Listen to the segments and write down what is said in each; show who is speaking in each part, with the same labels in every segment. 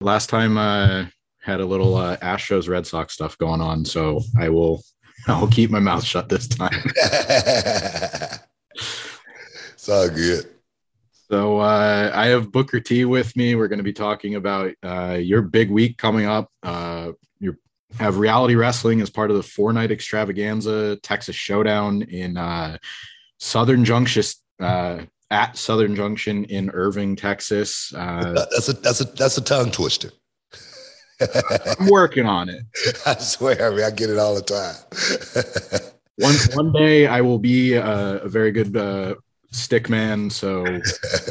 Speaker 1: last time uh had a little uh, Astros Red Sox stuff going on, so I will I'll keep my mouth shut this time.
Speaker 2: it's all good.
Speaker 1: So uh, I have Booker T with me. We're going to be talking about uh, your big week coming up. Uh, you have reality wrestling as part of the four night extravaganza Texas Showdown in uh, Southern Junction uh, at Southern Junction in Irving, Texas. Uh,
Speaker 2: that's a that's a that's a tongue twister.
Speaker 1: I'm working on it.
Speaker 2: I swear, I mean, I get it all the time.
Speaker 1: one one day I will be a, a very good uh, stick man, so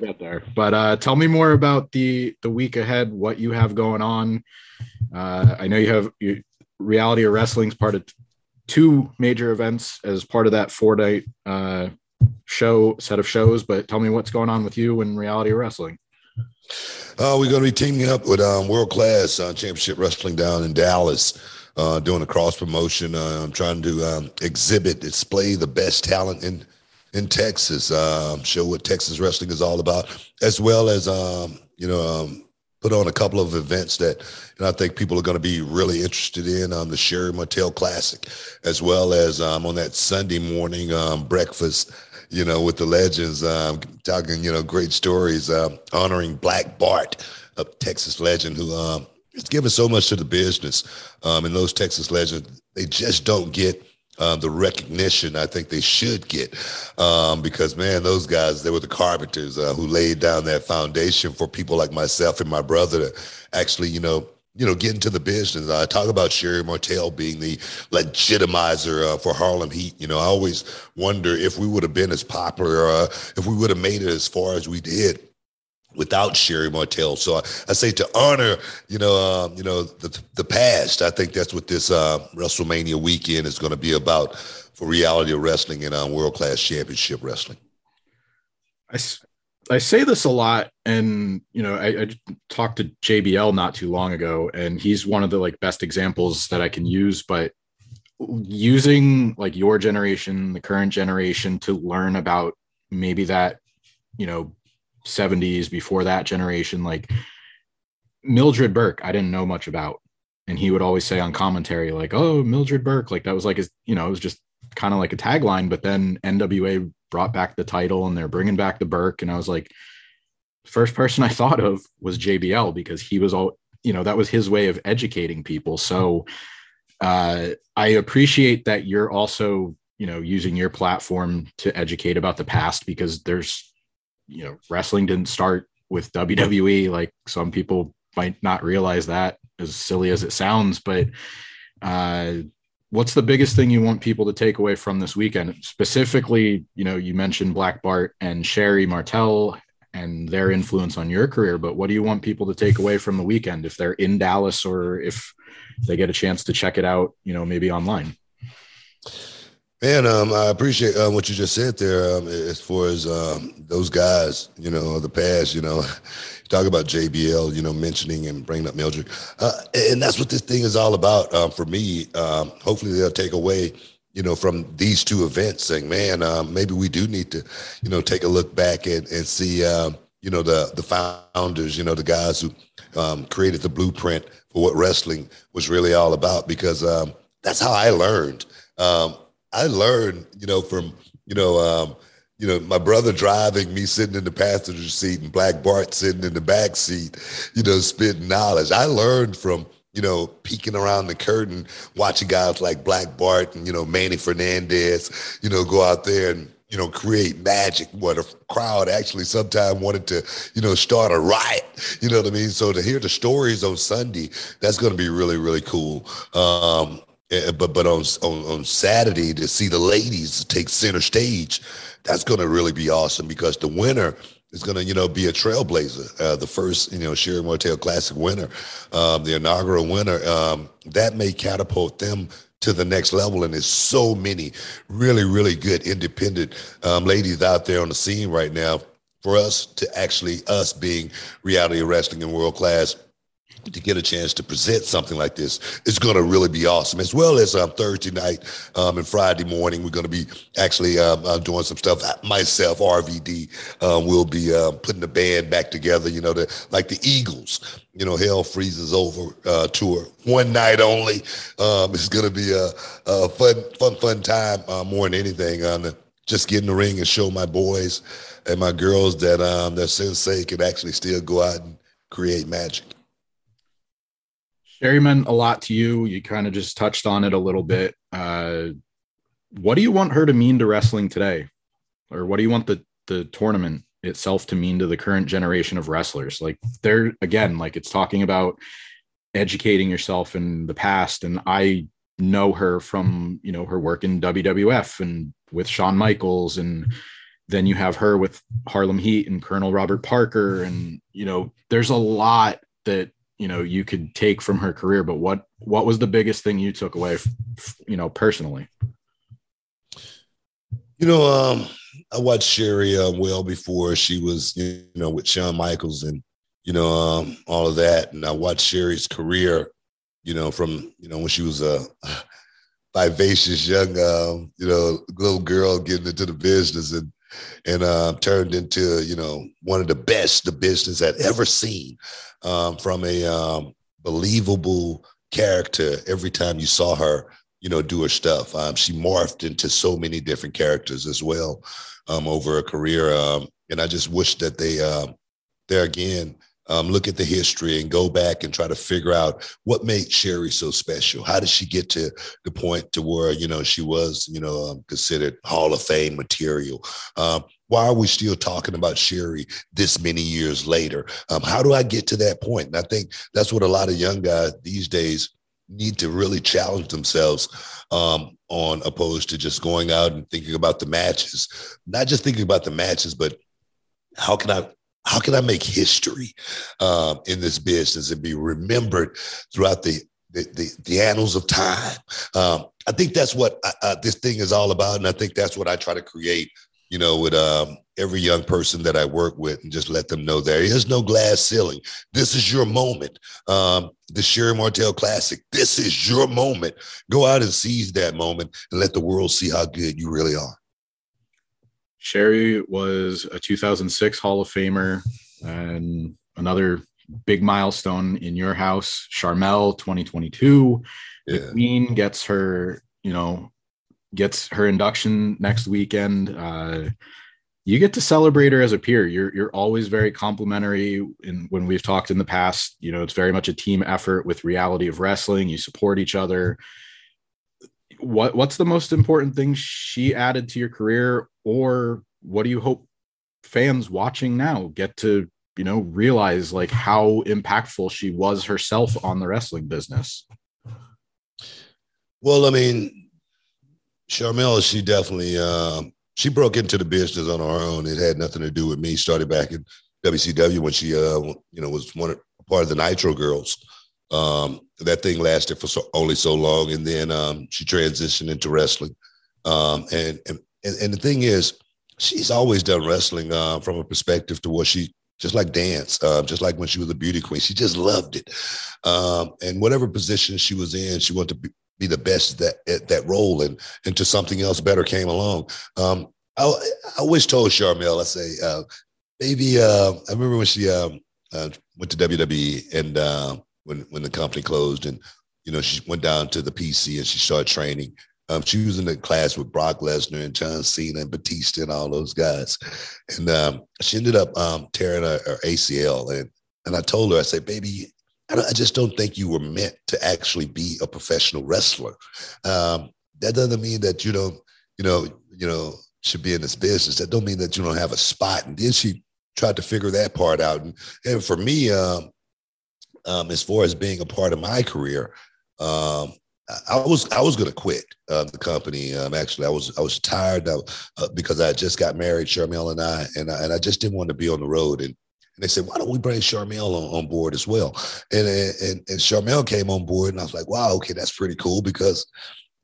Speaker 1: get there. But uh, tell me more about the the week ahead. What you have going on? Uh, I know you have you, reality of wrestling's part of two major events as part of that four night uh, show set of shows. But tell me what's going on with you and reality wrestling.
Speaker 2: Uh, we're going to be teaming up with um, World Class uh, Championship Wrestling down in Dallas, uh, doing a cross promotion. Uh, I'm trying to um, exhibit, display the best talent in in Texas, um, show what Texas wrestling is all about, as well as um, you know um, put on a couple of events that know, I think people are going to be really interested in. Um, the Sherri Martel Classic, as well as um, on that Sunday morning um, breakfast you know, with the legends, um, talking, you know, great stories, um, honoring Black Bart, a Texas legend who um, has given so much to the business. Um, and those Texas legends, they just don't get um, the recognition I think they should get. Um, because, man, those guys, they were the carpenters uh, who laid down that foundation for people like myself and my brother to actually, you know, you know, get into the business. I talk about Sherri Martel being the legitimizer uh, for Harlem Heat. You know, I always wonder if we would have been as popular, uh, if we would have made it as far as we did without Sherri Martel. So I, I say to honor, you know, uh, you know, the, the past. I think that's what this uh, WrestleMania weekend is going to be about for reality of wrestling and uh, world class championship wrestling.
Speaker 1: I, I say this a lot, and you know, I, I, talked to JBL not too long ago, and he's one of the like best examples that I can use. But using like your generation, the current generation, to learn about maybe that, you know, 70s before that generation, like Mildred Burke, I didn't know much about, and he would always say on commentary like, "Oh, Mildred Burke," like that was like his, you know, it was just kind of like a tagline. But then NWA brought back the title and they're bringing back the Burke. And I was like, first person I thought of was JBL because he was all, you know, that was his way of educating people. So uh, I appreciate that you're also, you know, using your platform to educate about the past because there's, you know, wrestling didn't start with WWE. Like some people might not realize that as silly as it sounds, but uh, what's the biggest thing you want people to take away from this weekend? Specifically you know you mentioned black bart and sherri martel and their influence on your career but what do you want people to take away from the weekend if they're in dallas or if they get a chance to check it out you know maybe online
Speaker 2: Man, um, I appreciate uh, what you just said there. Um, as far as um, those guys, you know, the past, you know, talk about JBL, you know, mentioning and bringing up Mildred, uh, and that's what this thing is all about uh, for me. Um, hopefully, they'll take away, you know, from these two events, saying, "Man, um, maybe we do need to, you know, take a look back and and see, um, you know, the the founders, you know, the guys who um, created the blueprint for what wrestling was really all about." Because that's how I learned. Um, I learned, you know, from, you know, um, you know, my brother driving, me sitting in the passenger seat, and Black Bart sitting in the back seat, you know, spitting knowledge. I learned from, you know, peeking around the curtain, watching guys like Black Bart and, you know, Manny Fernandez, you know, go out there and, you know, create magic. What a crowd actually sometimes wanted to, you know, start a riot. You know what I mean? So to hear the stories on Sunday, that's going to be really, really cool. Um, Eh, but but on, on on Saturday to see the ladies take center stage, that's going to really be awesome because the winner is going to you know be a trailblazer, uh, the first you know Sherri Martel Classic winner, um, the inaugural winner. Um, that may catapult them to the next level. And there's so many really really good independent um, ladies out there on the scene right now. For us to actually us being reality wrestling and world class to get a chance to present something like this is going to really be awesome. As well as um, Thursday night um, and Friday morning, we're going to be actually um, uh, doing some stuff. Myself, RVD, um, will be uh, putting the band back together. You know, the, like the Eagles. You know, Hell Freezes Over uh, tour, one night only. Um, it's going to be a, a, fun, fun, fun time uh, more than anything. Um, just get in the ring and show my boys and my girls that um, that Sensei can actually still go out and create magic.
Speaker 1: Sherri meant a lot to you. You kind of just touched on it a little bit. Uh, what do you want her to mean to wrestling today, or what do you want the the tournament itself to mean to the current generation of wrestlers? Like they're again, like it's talking about educating yourself in the past, and I know her from you know her work in WWF and with Shawn Michaels, and then you have her with Harlem Heat and Colonel Robert Parker, and you know there's a lot that you know you could take from her career but what what was the biggest thing you took away you know personally?
Speaker 2: You know um i watched sherri uh, well before she was you know with Shawn michaels and you know um all of that. And i watched sherri's career you know from you know when she was a vivacious young um, you know little girl getting into the business and and uh, turned into you know one of the best the business had ever seen um, from a um, believable character every time you saw her you know do her stuff. Um, she morphed into so many different characters as well um, over a career um, and i just wish that they uh, there again um, look at the history and go back and try to figure out what made Sherri so special. How did she get to the point to where you know she was you know um, considered Hall of Fame material? Um, why are we still talking about Sherri this many years later? Um, how do I get to that point? And I think that's what a lot of young guys these days need to really challenge themselves um, on, opposed to just going out and thinking about the matches. Not just thinking about the matches, but how can I how can I make history um, in this business and be remembered throughout the the, the, the annals of time? Um, I think that's what uh, uh, this thing is all about, and I think that's what I try to create. You know, with um, every young person that I work with, and just let them know there is no glass ceiling. This is your moment. Um, the Sherri Martel Classic. This is your moment. Go out and seize that moment, and let the world see how good you really are.
Speaker 1: Sherri was a 2006 Hall of Famer and another big milestone in your house. Sharmell 2022. Yeah. The Queen gets her, you know, gets her induction next weekend. Uh, you get to celebrate her as a peer. You're you're always very complimentary. And when we've talked in the past, you know, it's very much a team effort with reality of wrestling. You support each other what what's the most important thing she added to your career or what do you hope fans watching now get to you know realize like how impactful she was herself on the wrestling business?
Speaker 2: Well i mean Sharmell, she definitely uh, she broke into the business on her own. It had nothing to do with me. Started back in wcw when she uh, you know was one of, part of the nitro girls um, that thing lasted for so, only so long, and then um, she transitioned into wrestling. Um, and, and and the thing is, she's always done wrestling uh, from a perspective to what she just like dance, uh, just like when she was a beauty queen, she just loved it. Um, and whatever position she was in, she wanted to be, be the best that at that role, and until something else better came along. Um, I, I always told Sharmell, I say, uh, maybe uh, I remember when she um, uh, went to WWE and uh, when when the company closed, and you know she went down to the PC and she started training. Um, she was in the class with Brock Lesnar and John Cena and Batista and all those guys, and um, she ended up um, tearing her, her, ACL. and And I told her, I said, "Baby, I, I, just don't think you were meant to actually be a professional wrestler. Um, that doesn't mean that you don't, you know, you know, should be in this business. That don't mean that you don't have a spot." And then she tried to figure that part out. And, and for me, um, um, as far as being a part of my career, um, I was I was going to quit uh, the company. Um, actually, I was I was tired of, uh, because I just got married, Sharmell and I, and I, and I just didn't want to be on the road. And, and they said, why don't we bring Sharmell on, on board as well? And, and and Sharmell came on board, and I was like, wow, okay, that's pretty cool because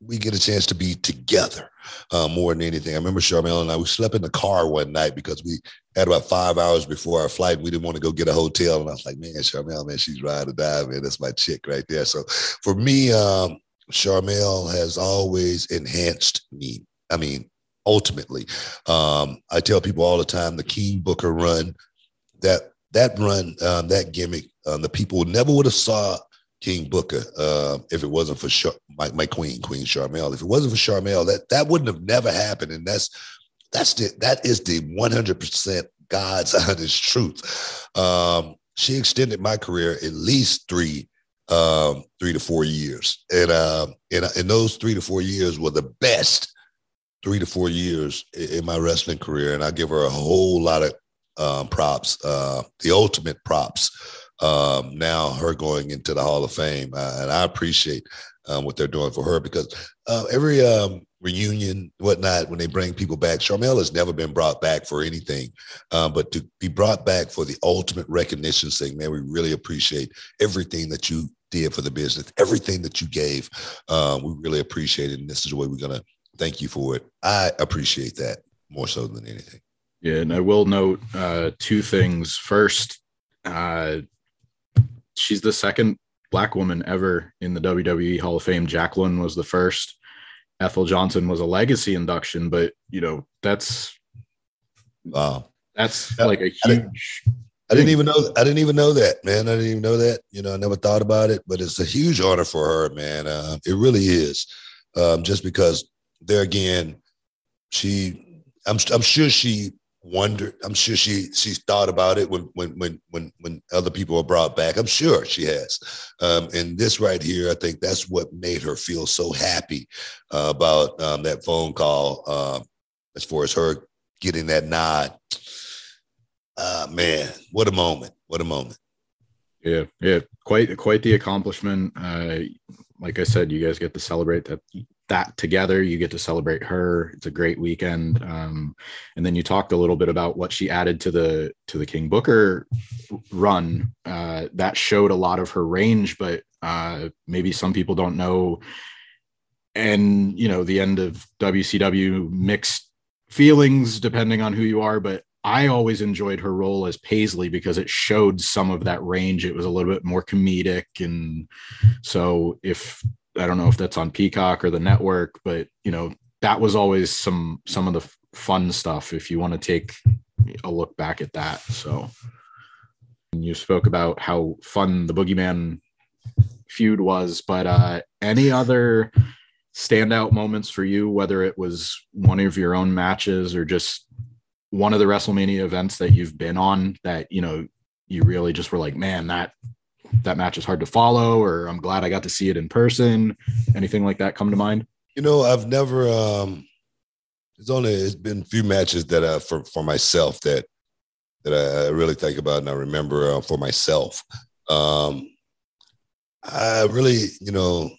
Speaker 2: we get a chance to be together. Uh, more than anything. I remember Sharmell and I, we slept in the car one night because we had about five hours before our flight. We didn't want to go get a hotel. And I was like, man, Sharmell, man, she's ride or die, man. That's my chick right there. So for me, um, Sharmell has always enhanced me. I mean, ultimately, um, I tell people all the time the King Booker run, that that run, um, that gimmick, um, the people never would have saw King Booker uh, if it wasn't for Char- my, my queen, Queen Sharmell. If it wasn't for Sharmell, that that wouldn't have never happened. And that's that's the that is the 100% God's honest truth. Um, she extended my career at least three um, three to four years, and um, and and those three to four years were the best three to four years in my wrestling career, and I give her a whole lot of um, props, uh, the ultimate props. Um, now her going into the Hall of Fame, uh, and I appreciate um, what they're doing for her because uh, every um, reunion, whatnot, when they bring people back, Sharmell has never been brought back for anything, uh, but to be brought back for the ultimate recognition, thing, "Man, we really appreciate everything that you did for the business, everything that you gave. Uh, we really appreciate it, and this is the way we're gonna thank you for it. I appreciate that more so than anything.
Speaker 1: Yeah, and I will note uh, two things. First, uh, she's the second black woman ever in the WWE Hall of Fame. Jacqueline was the first. Ethel Johnson was a legacy induction, but you know that's
Speaker 2: wow,
Speaker 1: that's like a huge.
Speaker 2: I didn't even know. I didn't even know that, man. I didn't even know that. You know, I never thought about it, but it's a huge honor for her, man. Uh, it really is. Um, just because there again, she, I'm, I'm sure she wondered. I'm sure she she's thought about it when when when when when other people are brought back. I'm sure she has. Um, and this right here, I think that's what made her feel so happy uh, about um, that phone call. Uh, as far as her getting that nod, uh, man, what a moment! What a moment!
Speaker 1: Yeah, yeah, quite quite the accomplishment. Uh, like I said, you guys get to celebrate that that together. You get to celebrate her. It's a great weekend. Um, and then you talked a little bit about what she added to the to the King Booker run. Uh, that showed a lot of her range, but uh, maybe some people don't know. And you know, the end of WCW mixed feelings depending on who you are, but I always enjoyed her role as Paisley because it showed some of that range. It was a little bit more comedic. And so if I don't know if that's on Peacock or the network, but you know, that was always some some of the fun stuff if you want to take a look back at that. So you spoke about how fun the Boogeyman feud was, but uh any other standout moments for you, whether it was one of your own matches or just one of the WrestleMania events that you've been on that, you know, you really just were like, man, that that match is hard to follow, or I'm glad I got to see it in person. Anything like that come to mind?
Speaker 2: You know, I've never. um It's only it's been a few matches that uh for for myself that that I really think about and I remember uh, for myself. Um I really, you know,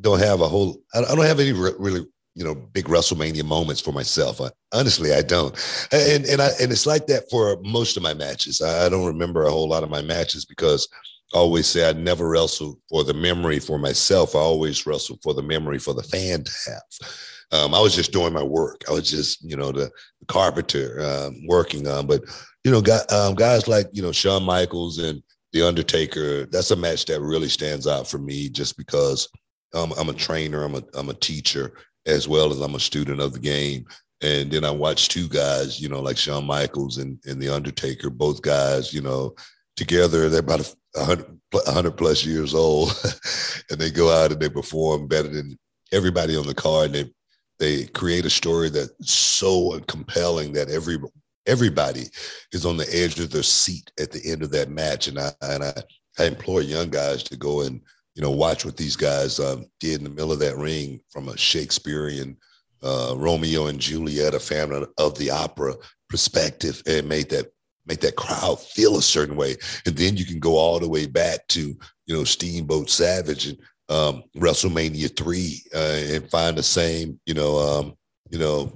Speaker 2: don't have a whole. I don't have any re- really you know big WrestleMania moments for myself. I, honestly, I don't, and and I and it's like that for most of my matches. I, I, don't remember a whole lot of my matches because always say I never wrestle for the memory for myself. I always wrestle for the memory for the fan to have. Um, I was just doing my work. I was just you know the, the carpenter um, working on, but you know guys, um, guys like you know Shawn Michaels and the Undertaker. That's a match that really stands out for me, just because. Um, I'm a trainer. I'm a I'm a teacher, as well as I'm a student of the game. And then I watched two guys, you know, like Shawn Michaels and, and The Undertaker, both guys, you know, together, they're about 100, 100 plus years old. and they go out and they perform better than everybody on the card. And they, they create a story that's so compelling that every everybody is on the edge of their seat at the end of that match. And I and I, I implore young guys to go and you know, watch what these guys um, did in the middle of that ring from a Shakespearean uh, Romeo and Juliet, a Phantom of the Opera perspective, and made that make that crowd feel a certain way. And then you can go all the way back to you know Steamboat Savage and um, WrestleMania three uh, and find the same you know um, you know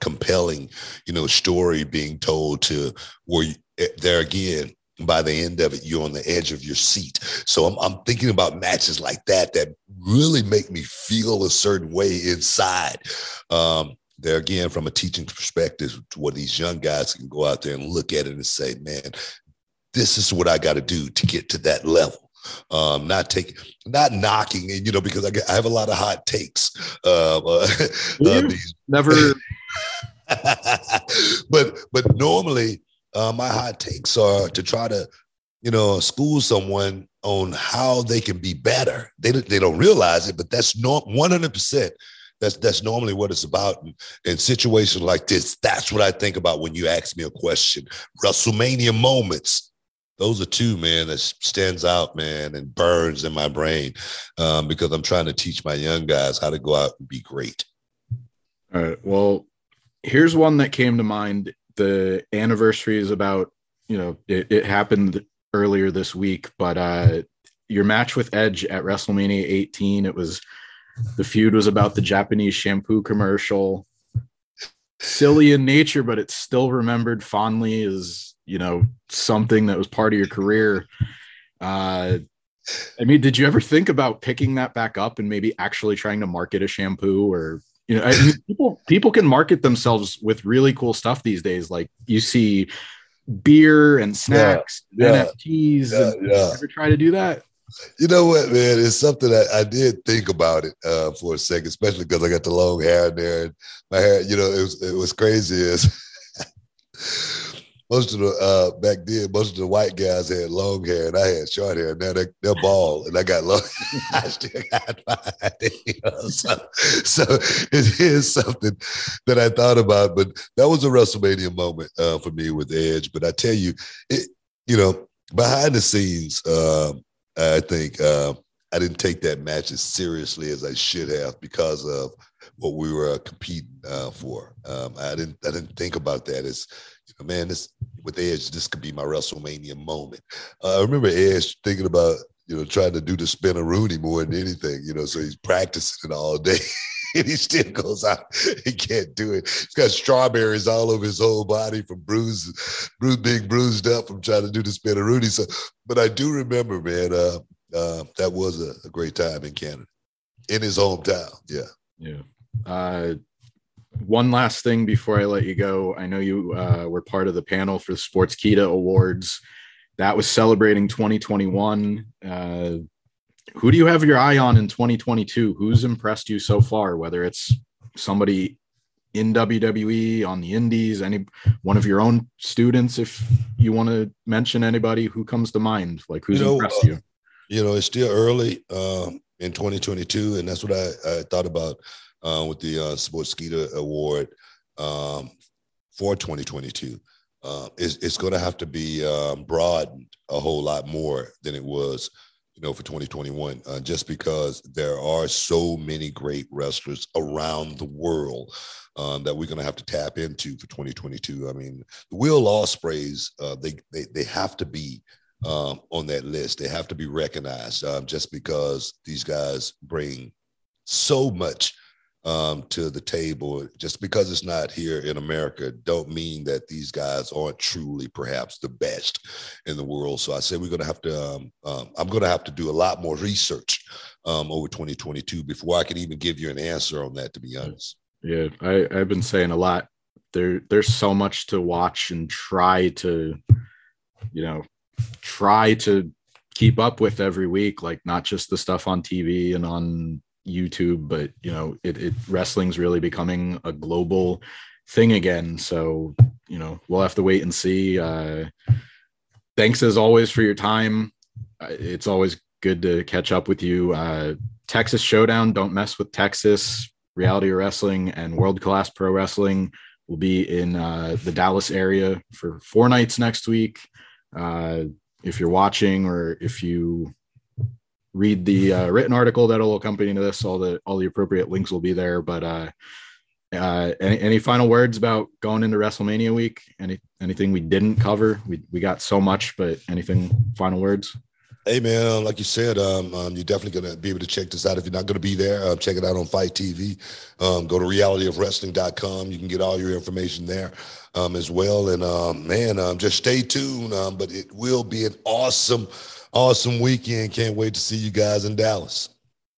Speaker 2: compelling you know story being told to where you, eh, there again by the end of it, you're on the edge of your seat. So I'm, I'm thinking about matches like that that really make me feel a certain way inside. Um, there again, from a teaching perspective, to where these young guys can go out there and look at it and say, man, this is what I got to do to get to that level. Um, not taking, not knocking, and you know, because I, get, I have a lot of hot takes. Uh, uh,
Speaker 1: uh Never.
Speaker 2: but but normally uh, my hot takes are to try to, you know, school someone on how they can be better. They they don't realize it, but that's not one hundred percent. That's that's normally what it's about. In, in situations like this, that's what I think about when you ask me a question. WrestleMania moments. Those are two, man, that stands out, man, and burns in my brain um, because I'm trying to teach my young guys how to go out and be great.
Speaker 1: All right. Well, here's one that came to mind the anniversary is about you know it, it happened earlier this week but uh your match with edge at wrestlemania 18 it was the feud was about the japanese shampoo commercial silly in nature but it's still remembered fondly as you know something that was part of your career uh i mean did you ever think about picking that back up and maybe actually trying to market a shampoo or you know, I mean, people people can market themselves with really cool stuff these days. Like you see beer and snacks, yeah, NFTs. Yeah, and yeah. Ever try to do that?
Speaker 2: You know what, man? It's something that I did think about it uh, for a second, especially because I got the long hair in there and my hair. You know, it was it was crazy. Is most of the uh, back then, most of the white guys had long hair, and I had short hair. Now they, they're bald, and I got long. I still got mine. You know? so, so it is something that I thought about. But that was a WrestleMania moment uh, for me with Edge. But I tell you, it you know behind the scenes, uh, I think uh, I didn't take that match as seriously as I should have because of what we were competing uh, for. Um, I didn't I didn't think about that as you know, man, this with Edge, this could be my WrestleMania moment. Uh, I remember Edge thinking about, you know, trying to do the Spinaroonie more than anything, you know, so he's practicing it all day. and he still goes out. He can't do it. He's got strawberries all over his whole body from bruises, bruised, being bruised up from trying to do the Spinaroonie So, but I do remember, man, uh, uh, that was a, a, great time in Canada, in his hometown. Yeah.
Speaker 1: Yeah. Uh, one last thing before I let you go. I know you uh, were part of the panel for the Sportskeeda Awards. That was celebrating 2021. Uh, who do you have your eye on in 2022? Who's impressed you so far? Whether it's somebody in WWE on the Indies, any one of your own students, if you want to mention anybody who comes to mind, like who's you know, impressed uh, you?
Speaker 2: You know, it's still early um, in 2022, and that's what I, I thought about uh, with the uh, Skeeter Award um, for 2022. Uh, it's, it's going to have to be um, broadened a whole lot more than it was, you know, for 2021, uh, just because there are so many great wrestlers around the world um, that we're going to have to tap into for 2022. I mean, the Will Ospreays, uh, they, they they have to be um, on that list. They have to be recognized um, just because these guys bring so much um, to the table. Just because it's not here in America, don't mean that these guys aren't truly perhaps the best in the world. So I say we're going to have to. Um, um, I'm going to have to do a lot more research um, over 2022 before I can even give you an answer on that. To be honest.
Speaker 1: Yeah, I, I've been saying a lot. There, there's so much to watch and try to, you know, try to keep up with every week. Like not just the stuff on TV and on YouTube, but you know, it, it wrestling's really becoming a global thing again. So, you know, we'll have to wait and see. Uh, thanks as always for your time. Uh, it's always good to catch up with you. Uh, Texas Showdown, don't mess with Texas. Reality Wrestling and World Class Pro Wrestling will be in uh, the Dallas area for four nights next week. Uh, if you're watching or if you read the uh, written article that'll accompany this. All the all the appropriate links will be there. But uh, uh, any, any final words about going into WrestleMania week? Any anything we didn't cover? We we got so much, but anything final words?
Speaker 2: Hey man, like you said, um, um, you're definitely gonna be able to check this out. If you're not gonna be there, uh, check it out on FITE TV. Um, go to realityofwrestling.com. You can get all your information there um, as well. And um, man, um, just stay tuned. But it will be an awesome, awesome weekend. Can't wait to see you guys in Dallas.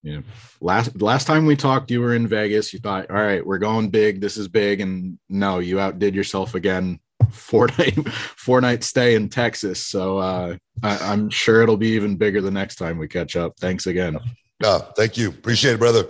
Speaker 1: Yeah. Last last time we talked, you were in Vegas. You thought, all right, we're going big. This is big, and no, you outdid yourself again four night four night stay in Texas. So uh, I, am sure it'll be even bigger the next time we catch up. Thanks again.
Speaker 2: No, thank you. Appreciate it, brother.